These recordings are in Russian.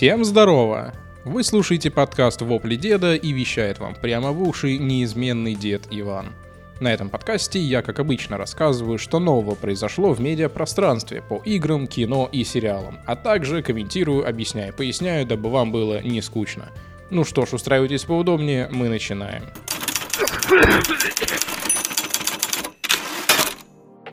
Всем здорово! Вы слушаете подкаст «Вопли деда» и вещает вам прямо в уши неизменный дед Иван. На этом подкасте я, как обычно, рассказываю, что нового произошло в медиапространстве по играм, кино и сериалам, а также комментирую, объясняю, поясняю, дабы вам было не скучно. Ну что ж, устраивайтесь поудобнее, мы начинаем.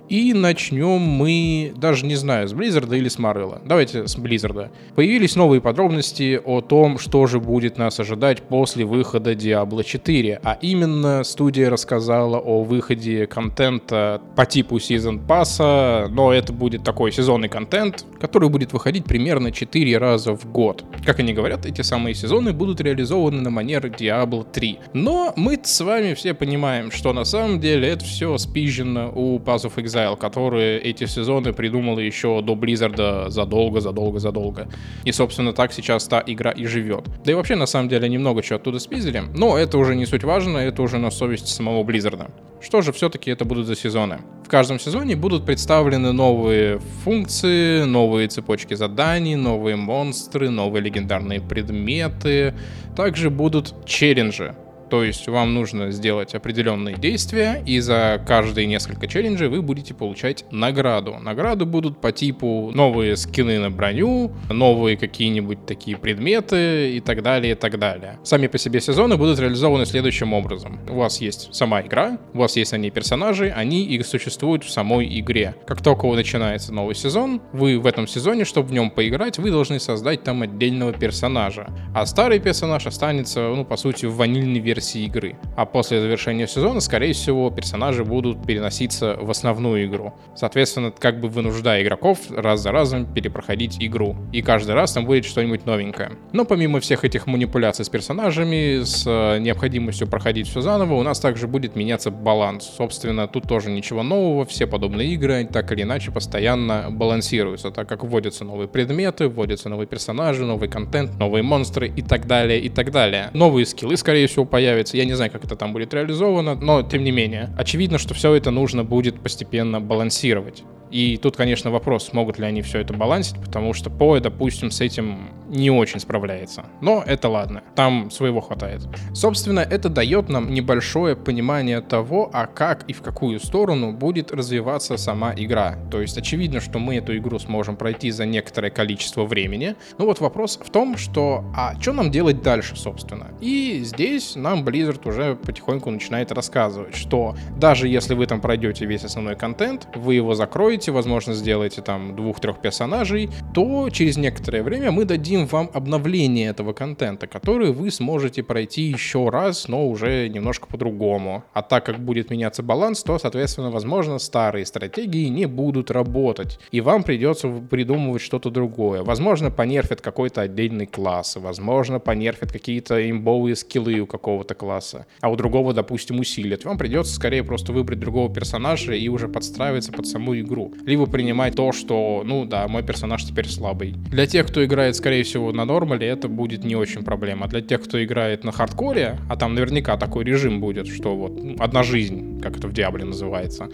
И начнем мы, даже не знаю, с Blizzard или с Marvel. Давайте с Blizzard. Появились новые подробности о том, что же будет нас ожидать после выхода Diablo 4. А именно, студия рассказала о выходе контента по типу Season Pass, но это будет такой сезонный контент, который будет выходить примерно 4 раза в год. Как они говорят, эти самые сезоны будут реализованы на манер Diablo 3. Но мы с вами все понимаем, что на самом деле это все спизжено у Pass of Exile Exile, которые эти сезоны придумала еще до Blizzard задолго, задолго, задолго. И, собственно, так сейчас та игра и живет. Да и вообще, на самом деле, немного чего оттуда спиздили, но это уже не суть важно, это уже на совести самого Blizzard. Что же все-таки это будут за сезоны? В каждом сезоне будут представлены новые функции, новые цепочки заданий, новые монстры, новые легендарные предметы. Также будут челленджи, то есть вам нужно сделать определенные действия, и за каждые несколько челленджей вы будете получать награду. Награды будут по типу новые скины на броню, новые какие-нибудь такие предметы и так далее, и так далее. Сами по себе сезоны будут реализованы следующим образом. У вас есть сама игра, у вас есть они персонажи, они и существуют в самой игре. Как только начинается новый сезон, вы в этом сезоне, чтобы в нем поиграть, вы должны создать там отдельного персонажа. А старый персонаж останется, ну, по сути, в ванильной версии версии игры. А после завершения сезона, скорее всего, персонажи будут переноситься в основную игру. Соответственно, как бы вынуждая игроков раз за разом перепроходить игру. И каждый раз там будет что-нибудь новенькое. Но помимо всех этих манипуляций с персонажами, с э, необходимостью проходить все заново, у нас также будет меняться баланс. Собственно, тут тоже ничего нового, все подобные игры так или иначе постоянно балансируются, так как вводятся новые предметы, вводятся новые персонажи, новый контент, новые монстры и так далее, и так далее. Новые скиллы, скорее всего, появятся появится. Я не знаю, как это там будет реализовано, но тем не менее. Очевидно, что все это нужно будет постепенно балансировать. И тут, конечно, вопрос, смогут ли они все это балансить, потому что Поe, допустим, с этим не очень справляется. Но это ладно, там своего хватает. Собственно, это дает нам небольшое понимание того, а как и в какую сторону будет развиваться сама игра. То есть очевидно, что мы эту игру сможем пройти за некоторое количество времени. Но вот вопрос в том, что а что нам делать дальше, собственно? И здесь нам Blizzard уже потихоньку начинает рассказывать, что даже если вы там пройдете весь основной контент, вы его закроете, возможно, сделаете там двух-трех персонажей, то через некоторое время мы дадим вам обновление этого контента, который вы сможете пройти еще раз, но уже немножко по-другому. А так как будет меняться баланс, то, соответственно, возможно, старые стратегии не будут работать, и вам придется придумывать что-то другое. Возможно, понерфят какой-то отдельный класс, возможно, понерфят какие-то имбовые скиллы у какого-то класса, а у другого, допустим, усилят. Вам придется скорее просто выбрать другого персонажа и уже подстраиваться под саму игру. Либо принимать то, что, ну да, мой персонаж теперь слабый. Для тех, кто играет, скорее всего, на нормале это будет не очень проблема. Для тех, кто играет на хардкоре, а там наверняка такой режим будет, что вот ну, одна жизнь, как это в Диабле называется,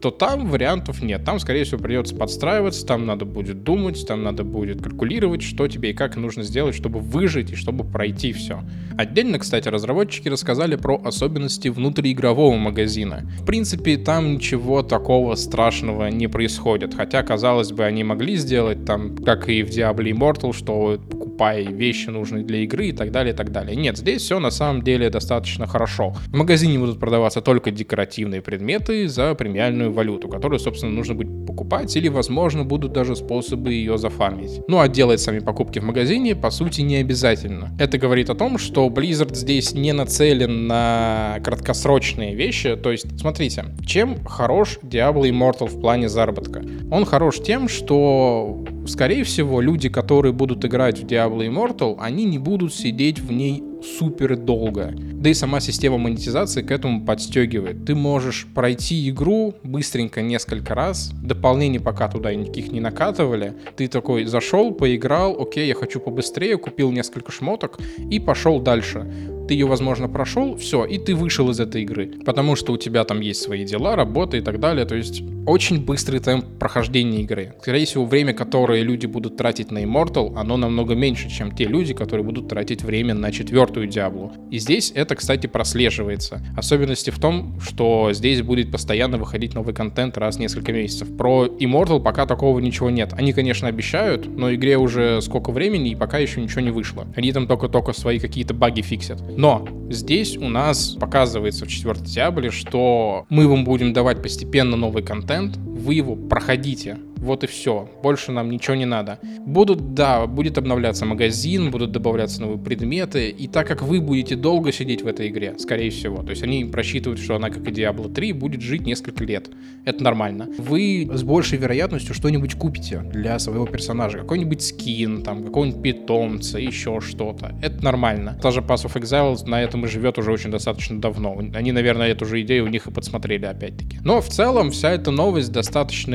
то там вариантов нет. Там, скорее всего, придется подстраиваться, там надо будет думать, там надо будет калькулировать, что тебе и как нужно сделать, чтобы выжить и чтобы пройти все. Отдельно, кстати, разработчики рассказали про особенности внутриигрового магазина. В принципе, там ничего такого страшного не происходит, хотя, казалось бы, они могли сделать там, как и в Diablo Immortal, что покупай вещи нужные для игры и так далее, и так далее. Нет, здесь все на самом деле достаточно хорошо. В магазине будут продаваться только декоративные предметы за премиальную фиатную валюту, которую, собственно, нужно будет покупать, или, возможно, будут даже способы ее зафармить. Ну а делать сами покупки в магазине, по сути, не обязательно. Это говорит о том, что Blizzard здесь не нацелен на краткосрочные вещи. То есть, смотрите, чем хорош Diablo Immortal в плане заработка? Он хорош тем, что, скорее всего, люди, которые будут играть в Diablo Immortal, они не будут сидеть в ней супер долго. Да и сама система монетизации к этому подстегивает. Ты можешь пройти игру быстренько несколько раз, дополнений пока туда никаких не накатывали. Ты такой зашел, поиграл, окей, я хочу побыстрее, купил несколько шмоток и пошел дальше ты ее, возможно, прошел, все, и ты вышел из этой игры. Потому что у тебя там есть свои дела, работа и так далее. То есть очень быстрый темп прохождения игры. Скорее всего, время, которое люди будут тратить на Immortal, оно намного меньше, чем те люди, которые будут тратить время на четвертую Диаблу. И здесь это, кстати, прослеживается. Особенности в том, что здесь будет постоянно выходить новый контент раз в несколько месяцев. Про Immortal пока такого ничего нет. Они, конечно, обещают, но игре уже сколько времени, и пока еще ничего не вышло. Они там только-только свои какие-то баги фиксят. Но здесь у нас показывается в четвертой Диабле, что мы вам будем давать постепенно новый контент, вы его проходите. Вот и все. Больше нам ничего не надо. Будут, да, будет обновляться магазин, будут добавляться новые предметы. И так как вы будете долго сидеть в этой игре, скорее всего, то есть они просчитывают, что она, как и Diablo 3, будет жить несколько лет. Это нормально. Вы с большей вероятностью что-нибудь купите для своего персонажа. Какой-нибудь скин, там, какого-нибудь питомца, еще что-то. Это нормально. Даже Pass of Exile на этом и живет уже очень достаточно давно. Они, наверное, эту же идею у них и подсмотрели опять-таки. Но в целом вся эта новость достаточно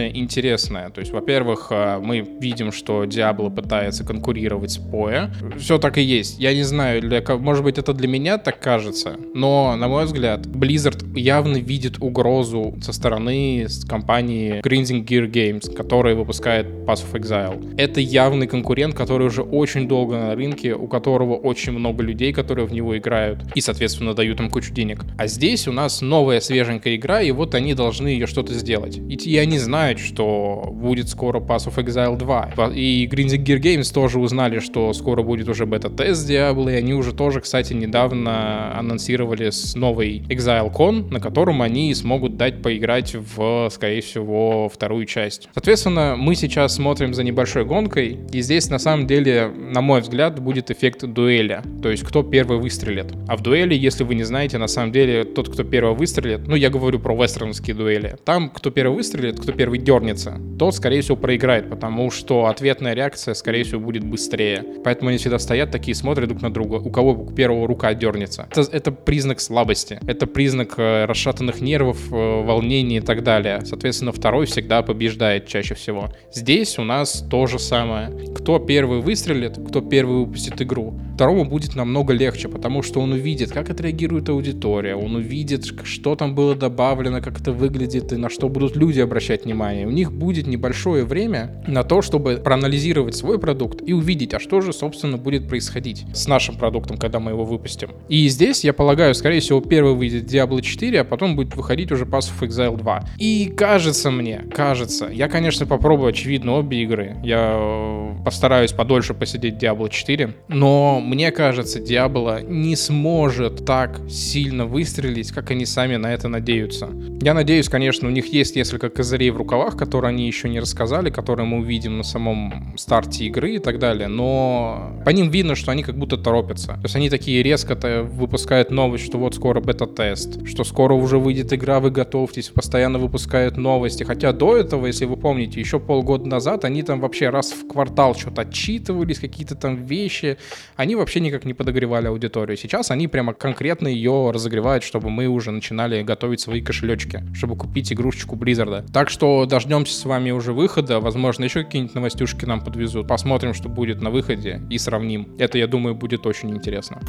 интересная. То есть, во-первых, э, мы видим, что Diablo пытается конкурировать с Poe. Все так и есть. Я не знаю, для, может быть, это для меня так кажется, но, на мой взгляд, Blizzard явно видит угрозу со стороны компании Grinding Gear Games, которая выпускает Pass of Exile. Это явный конкурент, который уже очень долго на рынке, у которого очень много людей, которые в него играют и, соответственно, дают им кучу денег. А здесь у нас новая свеженькая игра, и вот они должны ее что-то сделать. И они знают, что будет скоро Pass of Exile 2. И Green Gear Games тоже узнали, что скоро будет уже бета-тест Diablo, и они уже тоже, кстати, недавно анонсировали с новой Exile Con, на котором они смогут дать поиграть в, скорее всего, вторую часть. Соответственно, мы сейчас смотрим за небольшой гонкой, и здесь, на самом деле, на мой взгляд, будет эффект дуэля. То есть, кто первый выстрелит. А в дуэли, если вы не знаете, на самом деле, тот, кто первый выстрелит, ну, я говорю про вестернские дуэли, там, кто первый выстрелит, кто первый дернется, тот, скорее всего, проиграет, потому что ответная реакция, скорее всего, будет быстрее. Поэтому они всегда стоят такие, смотрят друг на друга, у кого первого рука дернется. Это, это признак слабости, это признак э, расшатанных нервов, э, волнений и так далее. Соответственно, второй всегда побеждает чаще всего. Здесь у нас то же самое. Кто первый выстрелит, кто первый выпустит игру, второму будет намного легче, потому что он увидит, как отреагирует аудитория, он увидит, что там было добавлено, как это выглядит и на что будут люди обращать внимание. У них будет небольшое время на то, чтобы проанализировать свой продукт и увидеть, а что же, собственно, будет происходить с нашим продуктом, когда мы его выпустим. И здесь, я полагаю, скорее всего, первый выйдет Diablo 4, а потом будет выходить уже Pass of Exile 2. И кажется мне, кажется, я, конечно, попробую, очевидно, обе игры. Я э, постараюсь подольше посидеть Diablo 4, но мне кажется, Diablo не сможет так сильно выстрелить, как они сами на это надеются. Я надеюсь, конечно, у них есть несколько козырей в рукавах, которые они еще не рассказали, которые мы увидим на самом старте игры и так далее, но по ним видно, что они как будто торопятся. То есть они такие резко-то выпускают новость, что вот скоро бета-тест, что скоро уже выйдет игра, вы готовьтесь, постоянно выпускают новости. Хотя до этого, если вы помните, еще полгода назад они там вообще раз в квартал что-то отчитывались, какие-то там вещи. Они вообще никак не подогревали аудиторию. Сейчас они прямо конкретно ее разогревают, чтобы мы уже начинали готовить свои кошелечки, чтобы купить игрушечку Blizzard. Так что дождемся с вами уже выхода. Возможно, еще какие-нибудь новостюшки нам подвезут. Посмотрим, что будет на выходе и сравним. Это, я думаю, будет очень интересно.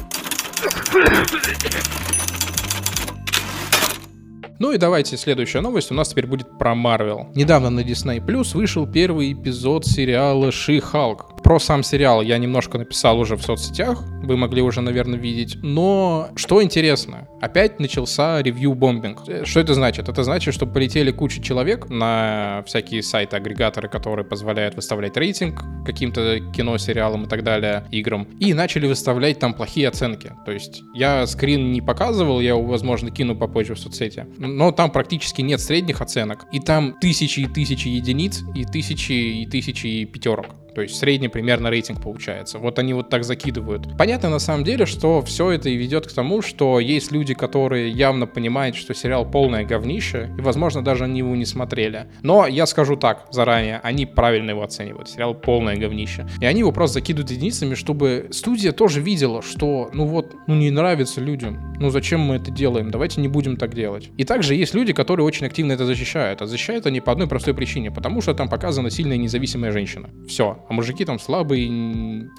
Ну и давайте следующая новость у нас теперь будет про Марвел. Недавно на Disney Plus вышел первый эпизод сериала Ши Халк. Про сам сериал я немножко написал уже в соцсетях, вы могли уже, наверное, видеть. Но что интересно, опять начался ревью-бомбинг. Что это значит? Это значит, что полетели куча человек на всякие сайты-агрегаторы, которые позволяют выставлять рейтинг каким-то кино, сериалам и так далее, играм, и начали выставлять там плохие оценки. То есть я скрин не показывал, я, возможно, кину попозже в соцсети, но там практически нет средних оценок, и там тысячи и тысячи единиц, и тысячи и тысячи пятерок. То есть средний примерно рейтинг получается. Вот они вот так закидывают. Понятно на самом деле, что все это и ведет к тому, что есть люди, которые явно понимают, что сериал полное говнище, и, возможно, даже они его не смотрели. Но я скажу так заранее, они правильно его оценивают. Сериал полное говнище. И они его просто закидывают единицами, чтобы студия тоже видела, что, ну вот, ну не нравится людям. Ну зачем мы это делаем? Давайте не будем так делать. И также есть люди, которые очень активно это защищают. А защищают они по одной простой причине. Потому что там показана сильная независимая женщина. Все. А мужики там слабые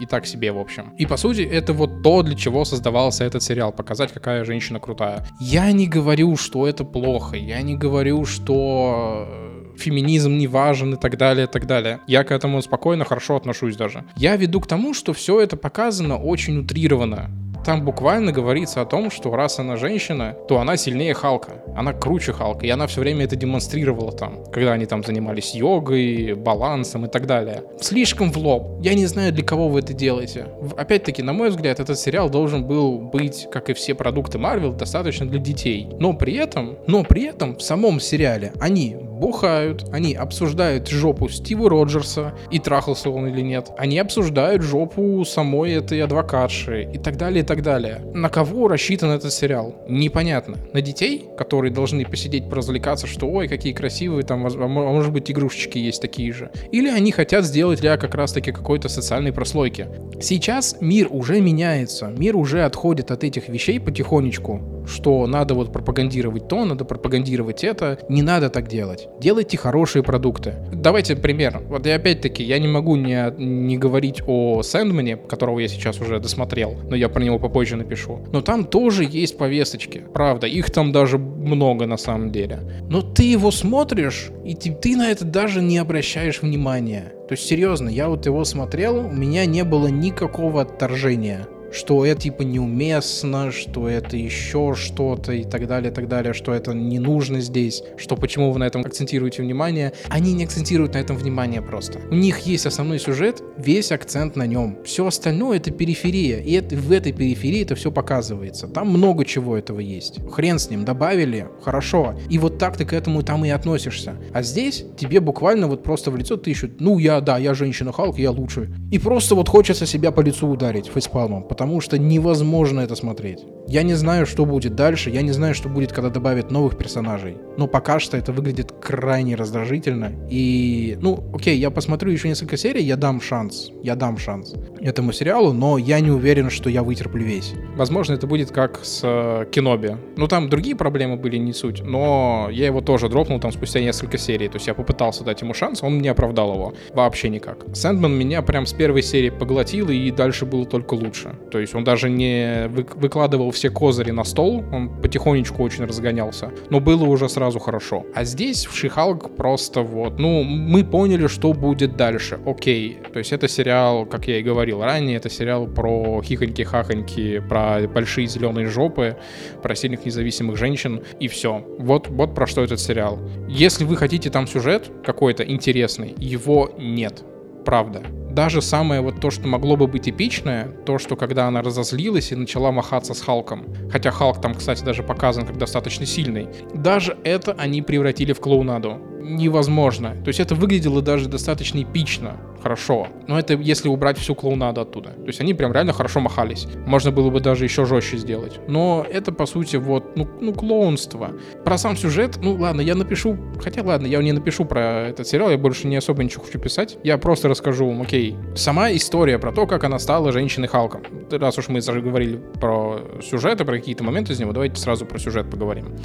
и так себе, в общем. И по сути, это вот то, для чего создавался этот сериал. Показать, какая женщина крутая. Я не говорю, что это плохо. Я не говорю, что феминизм не важен и так далее, и так далее. Я к этому спокойно, хорошо отношусь даже. Я веду к тому, что все это показано очень утрированно там буквально говорится о том, что раз она женщина, то она сильнее Халка. Она круче Халка. И она все время это демонстрировала там, когда они там занимались йогой, балансом и так далее. Слишком в лоб. Я не знаю, для кого вы это делаете. Опять-таки, на мой взгляд, этот сериал должен был быть, как и все продукты Марвел, достаточно для детей. Но при этом, но при этом в самом сериале они бухают, они обсуждают жопу Стива Роджерса и трахался он или нет. Они обсуждают жопу самой этой адвокатши и так далее, и так далее. На кого рассчитан этот сериал? Непонятно. На детей, которые должны посидеть, поразвлекаться, что ой, какие красивые, там, а, а может быть, игрушечки есть такие же. Или они хотят сделать для как раз-таки какой-то социальной прослойки. Сейчас мир уже меняется, мир уже отходит от этих вещей потихонечку что надо вот пропагандировать то, надо пропагандировать это. Не надо так делать. Делайте хорошие продукты. Давайте пример. Вот и опять-таки, я не могу не, не говорить о Сэндмане, которого я сейчас уже досмотрел, но я про него попозже напишу. Но там тоже есть повесточки. Правда, их там даже много на самом деле. Но ты его смотришь, и ты, ты на это даже не обращаешь внимания. То есть, серьезно, я вот его смотрел, у меня не было никакого отторжения что это типа неуместно, что это еще что-то и так далее, и так далее, что это не нужно здесь, что почему вы на этом акцентируете внимание. Они не акцентируют на этом внимание просто. У них есть основной сюжет, весь акцент на нем. Все остальное это периферия, и это, в этой периферии это все показывается. Там много чего этого есть. Хрен с ним, добавили, хорошо. И вот так ты к этому там и относишься. А здесь тебе буквально вот просто в лицо тыщут, ну я, да, я женщина Халк, я лучше. И просто вот хочется себя по лицу ударить фейспалмом, потому что невозможно это смотреть. Я не знаю, что будет дальше, я не знаю, что будет, когда добавят новых персонажей. Но пока что это выглядит крайне раздражительно. И, ну, окей, я посмотрю еще несколько серий, я дам шанс. Я дам шанс этому сериалу, но я не уверен, что я вытерплю весь. Возможно, это будет как с э, Киноби. Ну, там другие проблемы были, не суть, но я его тоже дропнул там спустя несколько серий. То есть я попытался дать ему шанс, он не оправдал его. Вообще никак. Сэндман меня прям с первой серии поглотил, и дальше было только лучше. То есть он даже не выкладывал все козыри на стол, он потихонечку очень разгонялся, но было уже сразу хорошо. А здесь в Шихалк просто вот, ну, мы поняли, что будет дальше, окей. То есть это сериал, как я и говорил ранее, это сериал про хихоньки-хахоньки, про большие зеленые жопы, про сильных независимых женщин, и все. Вот, вот про что этот сериал. Если вы хотите там сюжет какой-то интересный, его нет. Правда даже самое вот то, что могло бы быть эпичное, то, что когда она разозлилась и начала махаться с Халком, хотя Халк там, кстати, даже показан как достаточно сильный, даже это они превратили в клоунаду. Невозможно. То есть это выглядело даже достаточно эпично хорошо. Но это если убрать всю клоунаду оттуда. То есть они прям реально хорошо махались. Можно было бы даже еще жестче сделать. Но это, по сути, вот, ну, ну клоунство. Про сам сюжет, ну ладно, я напишу, хотя ладно, я не напишу про этот сериал, я больше не особо ничего хочу писать. Я просто расскажу, окей, сама история про то, как она стала женщиной Халком. Раз уж мы говорили про сюжеты, про какие-то моменты из него, давайте сразу про сюжет поговорим.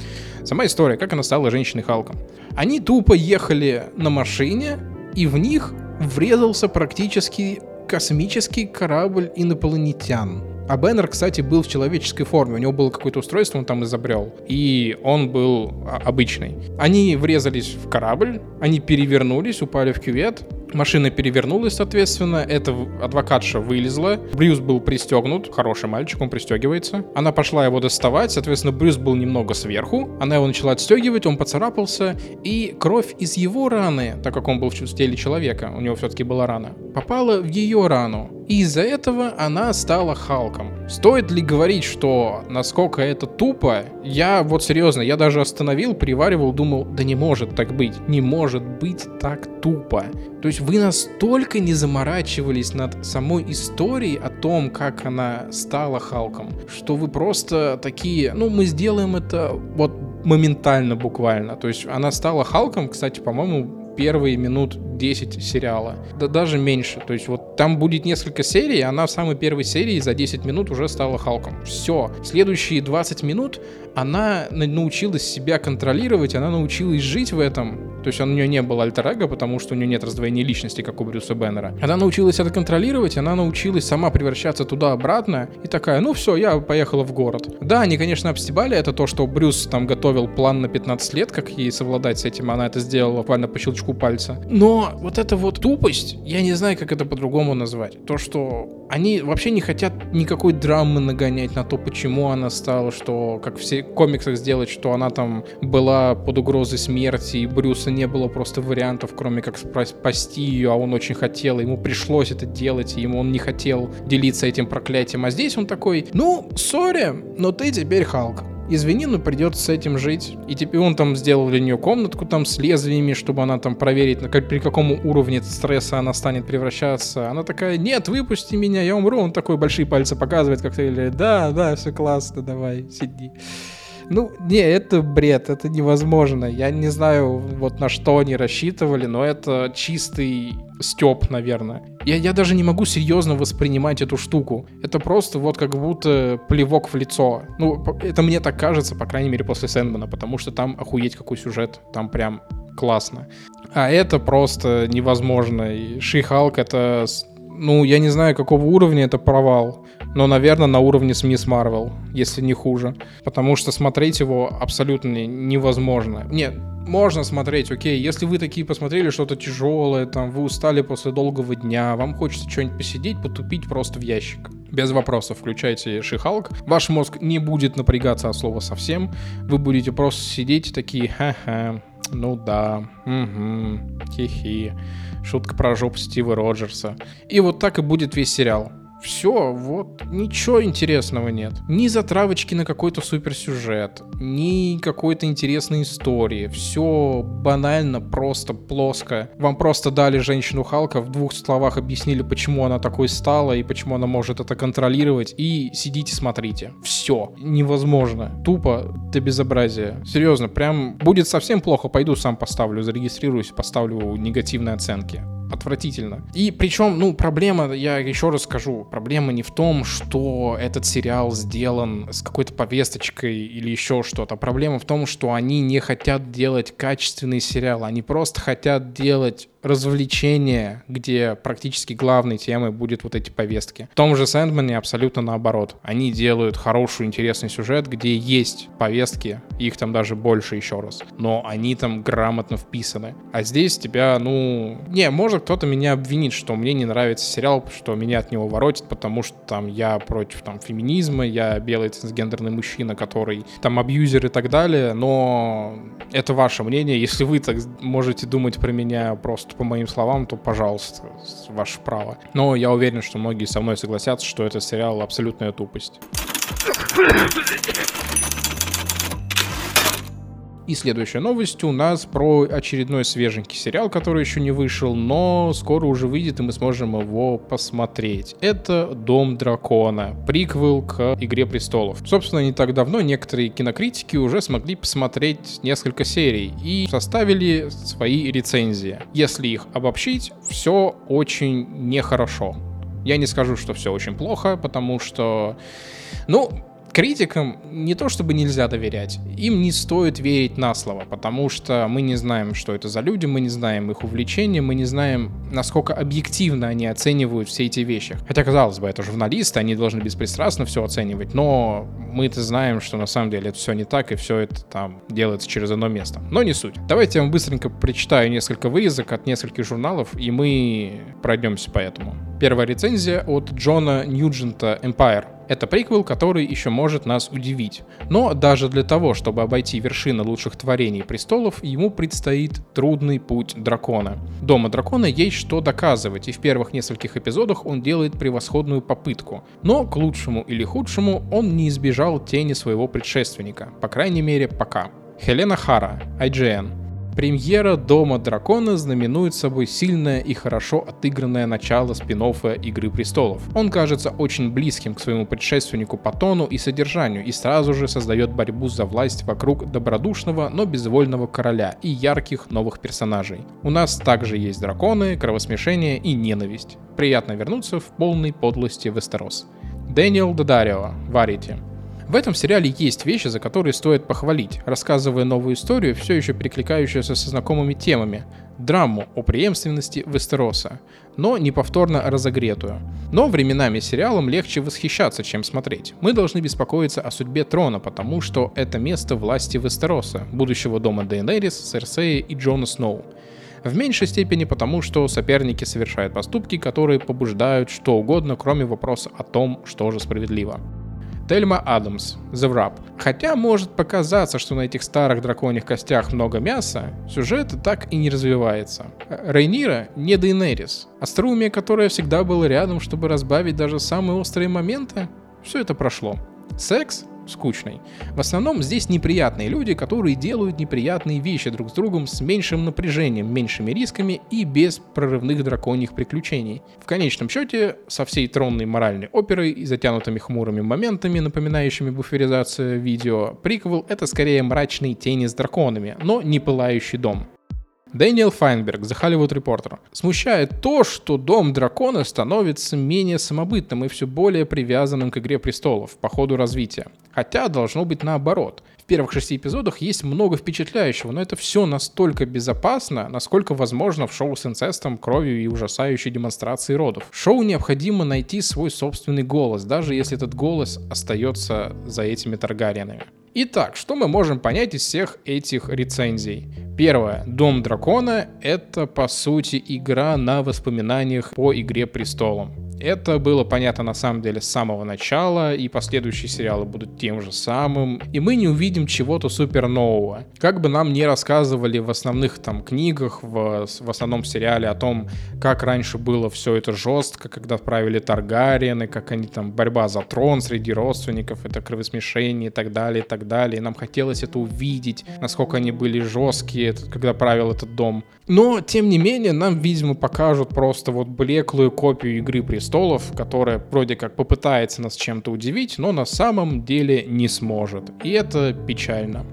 Сама история, как она стала женщиной Халком. Они тупо ехали на машине, и в них врезался практически космический корабль инопланетян. А Беннер, кстати, был в человеческой форме. У него было какое-то устройство, он там изобрел. И он был обычный. Они врезались в корабль, они перевернулись, упали в кювет. Машина перевернулась, соответственно. Эта адвокатша вылезла. Брюс был пристегнут. Хороший мальчик, он пристегивается. Она пошла его доставать. Соответственно, Брюс был немного сверху. Она его начала отстегивать, он поцарапался. И кровь из его раны, так как он был в теле человека, у него все-таки была рана, попала в ее рану. И из-за этого она стала Халком. Стоит ли говорить, что насколько это тупо? Я вот серьезно, я даже остановил, приваривал, думал, да не может так быть. Не может быть так тупо. То есть вы настолько не заморачивались над самой историей о том, как она стала Халком, что вы просто такие, ну мы сделаем это вот моментально буквально. То есть она стала Халком, кстати, по-моему, первые минут 10 сериала. Да даже меньше. То есть вот там будет несколько серий, она в самой первой серии за 10 минут уже стала Халком. Все. Следующие 20 минут она научилась себя контролировать, она научилась жить в этом. То есть у нее не было альтер потому что у нее нет раздвоения личности, как у Брюса Беннера. Она научилась это контролировать, она научилась сама превращаться туда-обратно, и такая, ну все, я поехала в город. Да, они, конечно, обстебали это то, что Брюс там готовил план на 15 лет, как ей совладать с этим, она это сделала буквально по щелчку пальца. Но вот эта вот тупость, я не знаю, как это по-другому назвать. То, что они вообще не хотят никакой драмы нагонять на то, почему она стала, что, как все комиксах сделать, что она там была под угрозой смерти, и Брюса не было просто вариантов, кроме как спасти ее, а он очень хотел, ему пришлось это делать, и ему он не хотел делиться этим проклятием. А здесь он такой, ну, сори, но ты теперь Халк извини, но придется с этим жить. И теперь он там сделал для нее комнатку там с лезвиями, чтобы она там проверить, на как, при каком уровне стресса она станет превращаться. Она такая, нет, выпусти меня, я умру. Он такой большие пальцы показывает, как ты, или, да, да, все классно, давай, сиди. Ну, не, это бред, это невозможно. Я не знаю, вот на что они рассчитывали, но это чистый степ, наверное. Я, я даже не могу серьезно воспринимать эту штуку. Это просто вот как будто плевок в лицо. Ну, это мне так кажется, по крайней мере, после Сэндмана, потому что там охуеть какой сюжет, там прям классно. А это просто невозможно. Ши-Халк это ну, я не знаю, какого уровня это провал, но, наверное, на уровне с Мисс Марвел, если не хуже. Потому что смотреть его абсолютно невозможно. Нет, можно смотреть, окей, если вы такие посмотрели что-то тяжелое, там, вы устали после долгого дня, вам хочется что-нибудь посидеть, потупить просто в ящик. Без вопросов включайте Шихалк. Ваш мозг не будет напрягаться от слова совсем. Вы будете просто сидеть такие, ха-ха, ну да, угу, хи-хи шутка про жопу Стива Роджерса. И вот так и будет весь сериал. Все, вот, ничего интересного нет. Ни затравочки на какой-то суперсюжет, ни какой-то интересной истории. Все банально, просто плоско. Вам просто дали женщину Халка, в двух словах объяснили, почему она такой стала и почему она может это контролировать. И сидите, смотрите. Все. Невозможно. Тупо до безобразия. Серьезно, прям будет совсем плохо. Пойду сам поставлю, зарегистрируюсь, поставлю негативные оценки отвратительно. И причем, ну, проблема, я еще раз скажу, проблема не в том, что этот сериал сделан с какой-то повесточкой или еще что-то. Проблема в том, что они не хотят делать качественный сериал, они просто хотят делать развлечение, где практически главной темой будет вот эти повестки. В том же Сэндмане абсолютно наоборот. Они делают хороший, интересный сюжет, где есть повестки, их там даже больше еще раз, но они там грамотно вписаны. А здесь тебя, ну... Не, может кто-то меня обвинит, что мне не нравится сериал, что меня от него воротит, потому что там я против там феминизма, я белый трансгендерный мужчина, который там абьюзер и так далее, но это ваше мнение. Если вы так можете думать про меня просто по моим словам, то, пожалуйста, ваше право. Но я уверен, что многие со мной согласятся, что этот сериал абсолютная тупость. И следующая новость у нас про очередной свеженький сериал, который еще не вышел, но скоро уже выйдет, и мы сможем его посмотреть. Это «Дом дракона», приквел к «Игре престолов». Собственно, не так давно некоторые кинокритики уже смогли посмотреть несколько серий и составили свои рецензии. Если их обобщить, все очень нехорошо. Я не скажу, что все очень плохо, потому что, ну, критикам не то чтобы нельзя доверять, им не стоит верить на слово, потому что мы не знаем, что это за люди, мы не знаем их увлечения, мы не знаем, насколько объективно они оценивают все эти вещи. Хотя, казалось бы, это журналисты, они должны беспристрастно все оценивать, но мы-то знаем, что на самом деле это все не так, и все это там делается через одно место. Но не суть. Давайте я вам быстренько прочитаю несколько вырезок от нескольких журналов, и мы пройдемся по этому. Первая рецензия от Джона Ньюджента Empire. Это приквел, который еще может нас удивить. Но даже для того, чтобы обойти вершины лучших творений престолов, ему предстоит трудный путь дракона. Дома дракона есть что доказывать, и в первых нескольких эпизодах он делает превосходную попытку. Но к лучшему или худшему он не избежал тени своего предшественника, по крайней мере пока. Хелена Хара, IGN. Премьера «Дома дракона» знаменует собой сильное и хорошо отыгранное начало спин «Игры престолов». Он кажется очень близким к своему предшественнику по тону и содержанию и сразу же создает борьбу за власть вокруг добродушного, но безвольного короля и ярких новых персонажей. У нас также есть драконы, кровосмешение и ненависть. Приятно вернуться в полной подлости Вестерос. Дэниел Дадарио, Варите. В этом сериале есть вещи, за которые стоит похвалить, рассказывая новую историю, все еще перекликающуюся со знакомыми темами, драму о преемственности Вестероса, но неповторно разогретую. Но временами сериалом легче восхищаться, чем смотреть. Мы должны беспокоиться о судьбе трона, потому что это место власти Вестероса, будущего дома Дейенерис, Серсеи и Джона Сноу. В меньшей степени потому, что соперники совершают поступки, которые побуждают что угодно, кроме вопроса о том, что же справедливо. Тельма Адамс, The Wrap. Хотя может показаться, что на этих старых драконьих костях много мяса, сюжет так и не развивается. Рейнира не Дейнерис. Остроумие, которое всегда было рядом, чтобы разбавить даже самые острые моменты, все это прошло. Секс скучный. В основном здесь неприятные люди, которые делают неприятные вещи друг с другом с меньшим напряжением, меньшими рисками и без прорывных драконьих приключений. В конечном счете, со всей тронной моральной оперой и затянутыми хмурыми моментами, напоминающими буферизацию видео, приквел — это скорее мрачные тени с драконами, но не пылающий дом. Дэниел Файнберг, The Hollywood Reporter. Смущает то, что Дом Дракона становится менее самобытным и все более привязанным к Игре Престолов по ходу развития. Хотя должно быть наоборот. В первых шести эпизодах есть много впечатляющего, но это все настолько безопасно, насколько возможно в шоу с инцестом, кровью и ужасающей демонстрацией родов. Шоу необходимо найти свой собственный голос, даже если этот голос остается за этими Таргариенами. Итак, что мы можем понять из всех этих рецензий? Первое. Дом дракона — это, по сути, игра на воспоминаниях по Игре престолам. Это было понятно на самом деле с самого начала, и последующие сериалы будут тем же самым, и мы не увидим чего-то супер нового. Как бы нам не рассказывали в основных там книгах, в, в основном сериале о том, как раньше было все это жестко, когда правили Таргариены, как они там, борьба за трон среди родственников, это кровосмешение и так далее, и так далее. И нам хотелось это увидеть, насколько они были жесткие, когда правил этот дом. Но, тем не менее, нам, видимо, покажут просто вот блеклую копию Игры Престолов, которая вроде как попытается нас чем-то удивить, но на самом деле не сможет. И это печально.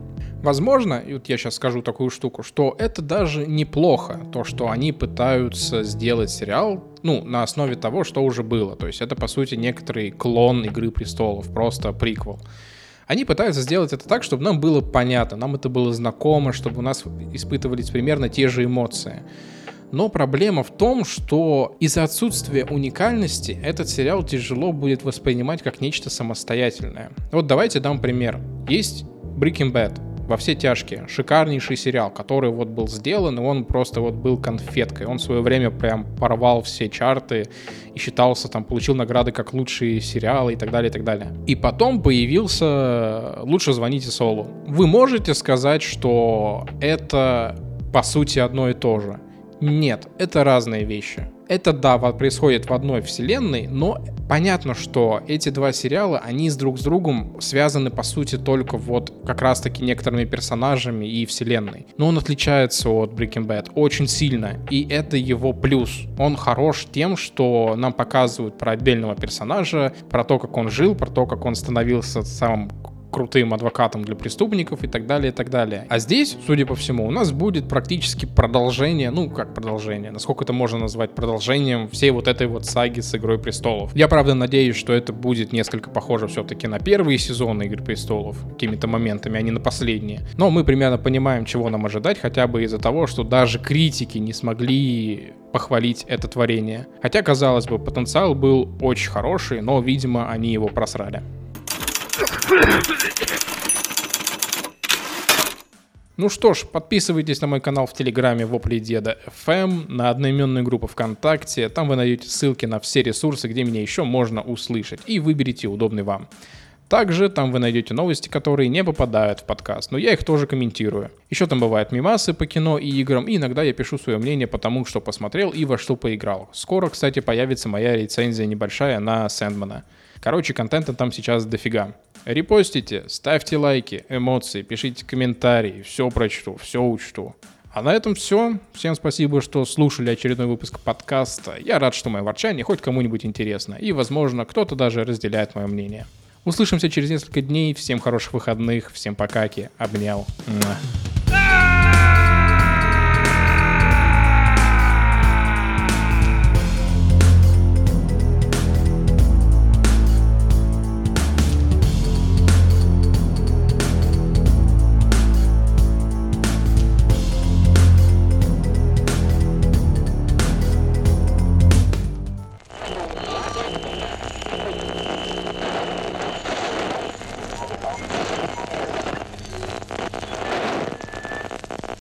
Возможно, и вот я сейчас скажу такую штуку, что это даже неплохо, то, что они пытаются сделать сериал, ну, на основе того, что уже было. То есть это, по сути, некоторый клон Игры Престолов, просто приквел. Они пытаются сделать это так, чтобы нам было понятно, нам это было знакомо, чтобы у нас испытывались примерно те же эмоции. Но проблема в том, что из-за отсутствия уникальности этот сериал тяжело будет воспринимать как нечто самостоятельное. Вот давайте дам пример. Есть Breaking Bad во все тяжкие. Шикарнейший сериал, который вот был сделан, и он просто вот был конфеткой. Он в свое время прям порвал все чарты и считался там, получил награды как лучшие сериалы и так далее, и так далее. И потом появился «Лучше звоните Солу». Вы можете сказать, что это по сути одно и то же? Нет, это разные вещи. Это, да, происходит в одной вселенной, но понятно, что эти два сериала, они с друг с другом связаны, по сути, только вот как раз-таки некоторыми персонажами и вселенной. Но он отличается от Breaking Bad очень сильно, и это его плюс. Он хорош тем, что нам показывают про отдельного персонажа, про то, как он жил, про то, как он становился самым крутым адвокатом для преступников и так далее, и так далее. А здесь, судя по всему, у нас будет практически продолжение, ну, как продолжение, насколько это можно назвать продолжением всей вот этой вот саги с Игрой Престолов. Я, правда, надеюсь, что это будет несколько похоже все-таки на первые сезоны Игры Престолов, какими-то моментами, а не на последние. Но мы примерно понимаем, чего нам ожидать, хотя бы из-за того, что даже критики не смогли похвалить это творение. Хотя, казалось бы, потенциал был очень хороший, но, видимо, они его просрали. Ну что ж, подписывайтесь на мой канал в Телеграме Вопли Деда FM, на одноименную группу ВКонтакте. Там вы найдете ссылки на все ресурсы, где меня еще можно услышать. И выберите удобный вам. Также там вы найдете новости, которые не попадают в подкаст, но я их тоже комментирую. Еще там бывают мимасы по кино и играм, и иногда я пишу свое мнение по тому, что посмотрел и во что поиграл. Скоро, кстати, появится моя рецензия небольшая на Сэндмана. Короче, контента там сейчас дофига. Репостите, ставьте лайки, эмоции, пишите комментарии, все прочту, все учту. А на этом все. Всем спасибо, что слушали очередной выпуск подкаста. Я рад, что мое ворчание хоть кому-нибудь интересно. И, возможно, кто-то даже разделяет мое мнение. Услышимся через несколько дней. Всем хороших выходных. Всем покаки. Обнял.